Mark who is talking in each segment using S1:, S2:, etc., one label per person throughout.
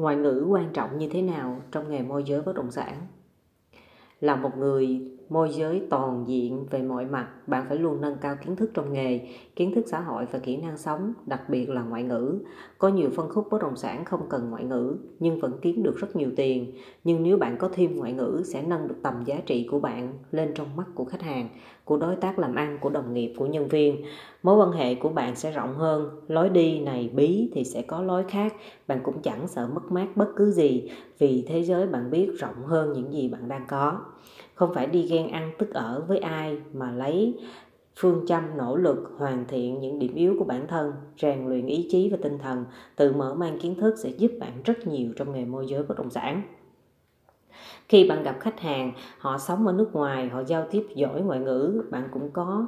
S1: ngoại ngữ quan trọng như thế nào trong nghề môi giới bất động sản? Là một người môi giới toàn diện về mọi mặt, bạn phải luôn nâng cao kiến thức trong nghề, kiến thức xã hội và kỹ năng sống, đặc biệt là ngoại ngữ. Có nhiều phân khúc bất động sản không cần ngoại ngữ, nhưng vẫn kiếm được rất nhiều tiền. Nhưng nếu bạn có thêm ngoại ngữ, sẽ nâng được tầm giá trị của bạn lên trong mắt của khách hàng, của đối tác làm ăn, của đồng nghiệp, của nhân viên. Mối quan hệ của bạn sẽ rộng hơn. Lối đi này bí thì sẽ có lối khác. Bạn cũng chẳng sợ mất mát bất cứ gì, vì thế giới bạn biết rộng hơn những gì bạn đang có không phải đi ghen ăn tức ở với ai mà lấy phương châm nỗ lực hoàn thiện những điểm yếu của bản thân, rèn luyện ý chí và tinh thần, tự mở mang kiến thức sẽ giúp bạn rất nhiều trong nghề môi giới bất động sản. Khi bạn gặp khách hàng, họ sống ở nước ngoài, họ giao tiếp giỏi ngoại ngữ, bạn cũng có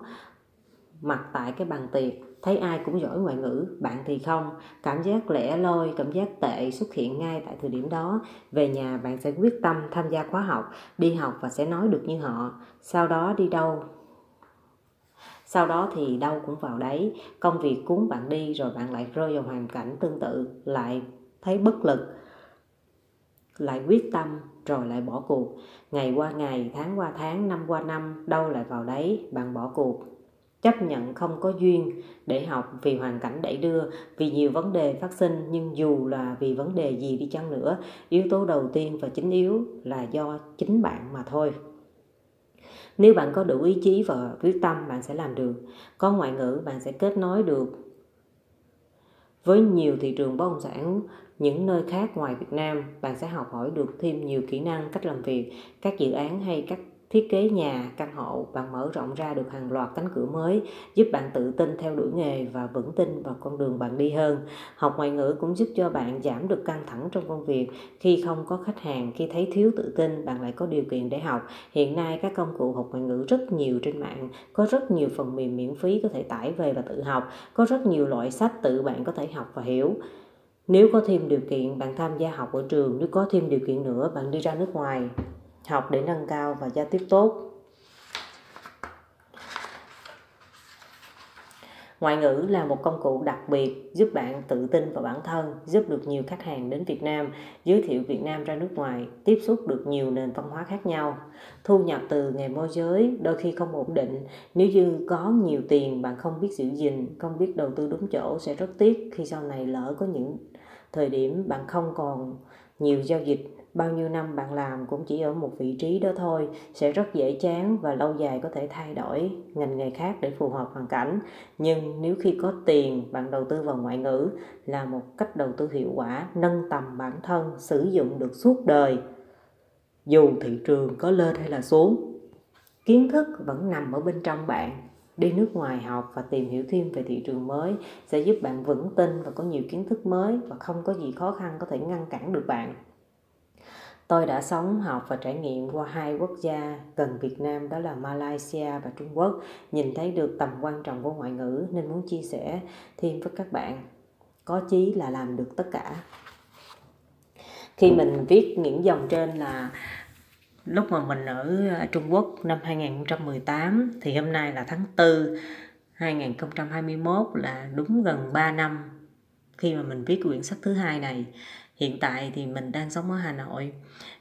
S1: mặt tại cái bàn tiệc, thấy ai cũng giỏi ngoại ngữ, bạn thì không. Cảm giác lẻ loi, cảm giác tệ xuất hiện ngay tại thời điểm đó. Về nhà, bạn sẽ quyết tâm tham gia khóa học, đi học và sẽ nói được như họ. Sau đó đi đâu? Sau đó thì đâu cũng vào đấy. Công việc cuốn bạn đi rồi bạn lại rơi vào hoàn cảnh tương tự, lại thấy bất lực, lại quyết tâm rồi lại bỏ cuộc. Ngày qua ngày, tháng qua tháng, năm qua năm, đâu lại vào đấy, bạn bỏ cuộc chấp nhận không có duyên để học vì hoàn cảnh đẩy đưa, vì nhiều vấn đề phát sinh, nhưng dù là vì vấn đề gì đi chăng nữa, yếu tố đầu tiên và chính yếu là do chính bạn mà thôi. Nếu bạn có đủ ý chí và quyết tâm, bạn sẽ làm được. Có ngoại ngữ, bạn sẽ kết nối được với nhiều thị trường bất động sản, những nơi khác ngoài Việt Nam. Bạn sẽ học hỏi được thêm nhiều kỹ năng, cách làm việc, các dự án hay các thiết kế nhà, căn hộ, bạn mở rộng ra được hàng loạt cánh cửa mới, giúp bạn tự tin theo đuổi nghề và vững tin vào con đường bạn đi hơn. Học ngoại ngữ cũng giúp cho bạn giảm được căng thẳng trong công việc. Khi không có khách hàng, khi thấy thiếu tự tin, bạn lại có điều kiện để học. Hiện nay các công cụ học ngoại ngữ rất nhiều trên mạng, có rất nhiều phần mềm miễn phí có thể tải về và tự học, có rất nhiều loại sách tự bạn có thể học và hiểu. Nếu có thêm điều kiện, bạn tham gia học ở trường, nếu có thêm điều kiện nữa, bạn đi ra nước ngoài học để nâng cao và giao tiếp tốt. Ngoại ngữ là một công cụ đặc biệt giúp bạn tự tin vào bản thân, giúp được nhiều khách hàng đến Việt Nam, giới thiệu Việt Nam ra nước ngoài, tiếp xúc được nhiều nền văn hóa khác nhau. Thu nhập từ nghề môi giới đôi khi không ổn định, nếu như có nhiều tiền bạn không biết giữ gìn, không biết đầu tư đúng chỗ sẽ rất tiếc khi sau này lỡ có những thời điểm bạn không còn nhiều giao dịch bao nhiêu năm bạn làm cũng chỉ ở một vị trí đó thôi, sẽ rất dễ chán và lâu dài có thể thay đổi ngành nghề khác để phù hợp hoàn cảnh. Nhưng nếu khi có tiền, bạn đầu tư vào ngoại ngữ là một cách đầu tư hiệu quả, nâng tầm bản thân, sử dụng được suốt đời, dù thị trường có lên hay là xuống. Kiến thức vẫn nằm ở bên trong bạn. Đi nước ngoài học và tìm hiểu thêm về thị trường mới sẽ giúp bạn vững tin và có nhiều kiến thức mới và không có gì khó khăn có thể ngăn cản được bạn. Tôi đã sống, học và trải nghiệm qua hai quốc gia gần Việt Nam đó là Malaysia và Trung Quốc, nhìn thấy được tầm quan trọng của ngoại ngữ nên muốn chia sẻ thêm với các bạn. Có chí là làm được tất cả. Khi mình viết những dòng trên là lúc mà mình ở à, Trung Quốc năm 2018 thì hôm nay là tháng 4 2021 là đúng gần 3 năm khi mà mình viết quyển sách thứ hai này. Hiện tại thì mình đang sống ở hà nội.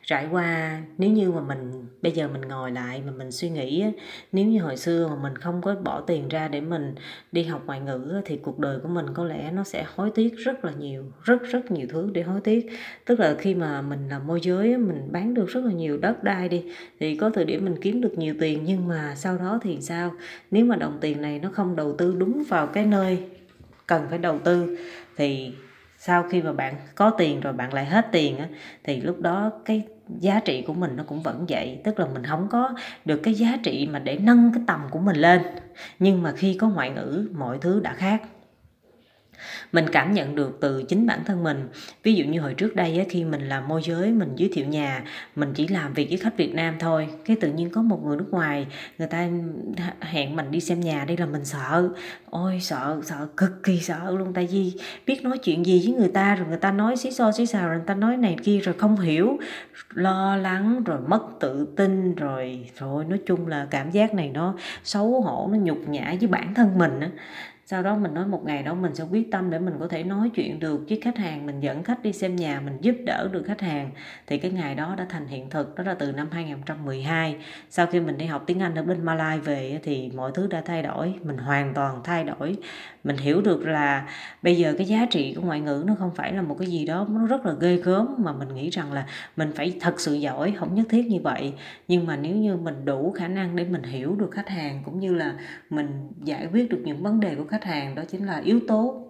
S1: Trải qua, nếu như mà mình, bây giờ mình ngồi lại mà mình suy nghĩ nếu như hồi xưa mà mình không có bỏ tiền ra để mình đi học ngoại ngữ thì cuộc đời của mình có lẽ nó sẽ hối tiếc rất là nhiều, rất rất nhiều thứ để hối tiếc. Tức là khi mà mình làm môi giới mình bán được rất là nhiều đất đai đi, thì có thời điểm mình kiếm được nhiều tiền, nhưng mà sau đó thì sao? Nếu mà đồng tiền này nó không đầu tư đúng vào cái nơi cần phải đầu tư, thì sau khi mà bạn có tiền rồi bạn lại hết tiền á, thì lúc đó cái giá trị của mình nó cũng vẫn vậy. Tức là mình không có được cái giá trị mà để nâng cái tầm của mình lên. Nhưng mà khi có ngoại ngữ, mọi thứ đã khác mình cảm nhận được từ chính bản thân mình. Ví dụ như hồi trước đây khi mình làm môi giới, mình giới thiệu nhà, mình chỉ làm việc với khách Việt Nam thôi. Cái tự nhiên có một người nước ngoài, người ta hẹn mình đi xem nhà, đây là mình sợ. Ôi, sợ sợ, cực kỳ sợ luôn. Tại vì biết nói chuyện gì với người ta, rồi người ta nói xí xo xí xào, rồi người ta nói này kia, rồi không hiểu. Lo lắng, rồi mất tự tin, rồi rồi nói chung là cảm giác này nó xấu hổ, nó nhục nhã với bản thân mình á sau đó mình nói một ngày đó mình sẽ quyết tâm để mình có thể nói chuyện được với khách hàng, mình dẫn khách đi xem nhà, mình giúp đỡ được khách hàng. Thì cái ngày đó đã thành hiện thực, đó là từ năm 2012 sau khi mình đi học tiếng Anh ở bên Malai về thì mọi thứ đã thay đổi, mình hoàn toàn thay đổi. Mình hiểu được là bây giờ cái giá trị của ngoại ngữ nó không phải là một cái gì đó nó rất là ghê gớm, mà mình nghĩ rằng là mình phải thật sự giỏi, không nhất thiết như vậy. Nhưng mà nếu như mình đủ khả năng để mình hiểu được khách hàng, cũng như là mình giải quyết được những vấn đề của khách hàng đó chính là yếu tố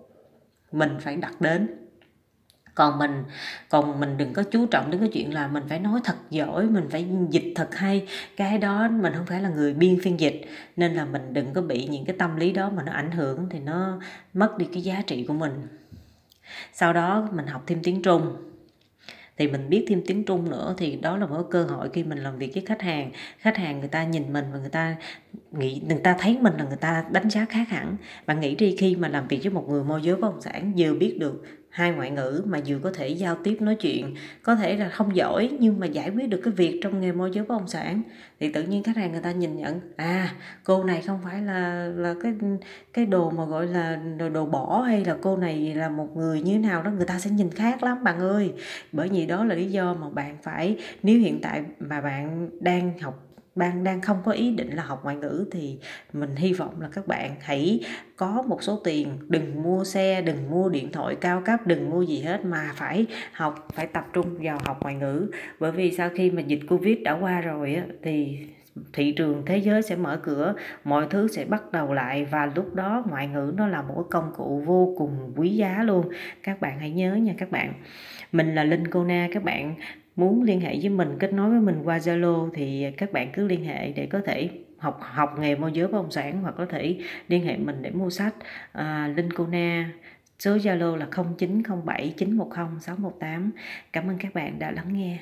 S1: mình phải đặt đến. Còn mình còn mình đừng có chú trọng đến cái chuyện là mình phải nói thật giỏi, mình phải dịch thật hay, cái đó mình không phải là người biên phiên dịch. Nên là mình đừng có bị những cái tâm lý đó mà nó ảnh hưởng thì nó mất đi cái giá trị của mình. Sau đó mình học thêm tiếng trung thì mình biết thêm tiếng Trung nữa, thì đó là một cơ hội khi mình làm việc với khách hàng. Khách hàng người ta nhìn mình và người ta nghĩ, người ta thấy mình là người ta đánh giá khác hẳn. Bạn nghĩ đi, khi mà làm việc với một người môi giới bất động sản, vừa biết được hai ngoại ngữ mà vừa có thể giao tiếp nói chuyện có thể là không giỏi nhưng mà giải quyết được cái việc trong nghề môi giới bất động sản. Thì tự nhiên khách hàng người ta nhìn nhận à cô này không phải là là cái cái đồ mà gọi là đồ, đồ bỏ hay là cô này là một người như thế nào đó người ta sẽ nhìn khác lắm bạn ơi. Bởi vì đó là lý do mà bạn phải nếu hiện tại mà bạn đang học bạn đang không có ý định là học ngoại ngữ thì mình hy vọng là các bạn hãy có một số tiền đừng mua xe đừng mua điện thoại cao cấp đừng mua gì hết mà phải học phải tập trung vào học ngoại ngữ. Bởi vì sau khi mà dịch covid đã qua rồi á, thì thị trường thế giới sẽ mở cửa mọi thứ sẽ bắt đầu lại và lúc đó ngoại ngữ nó là một cái công cụ vô cùng quý giá luôn. Các bạn hãy nhớ nha các bạn. Mình là linh cô na các bạn muốn liên hệ với mình kết nối với mình qua Zalo thì các bạn cứ liên hệ để có thể học học nghề môi giới bất động sản hoặc có thể liên hệ mình để mua sách. À, Linh Cô Na số Zalo là 0907 910 618 cảm ơn các bạn đã lắng nghe.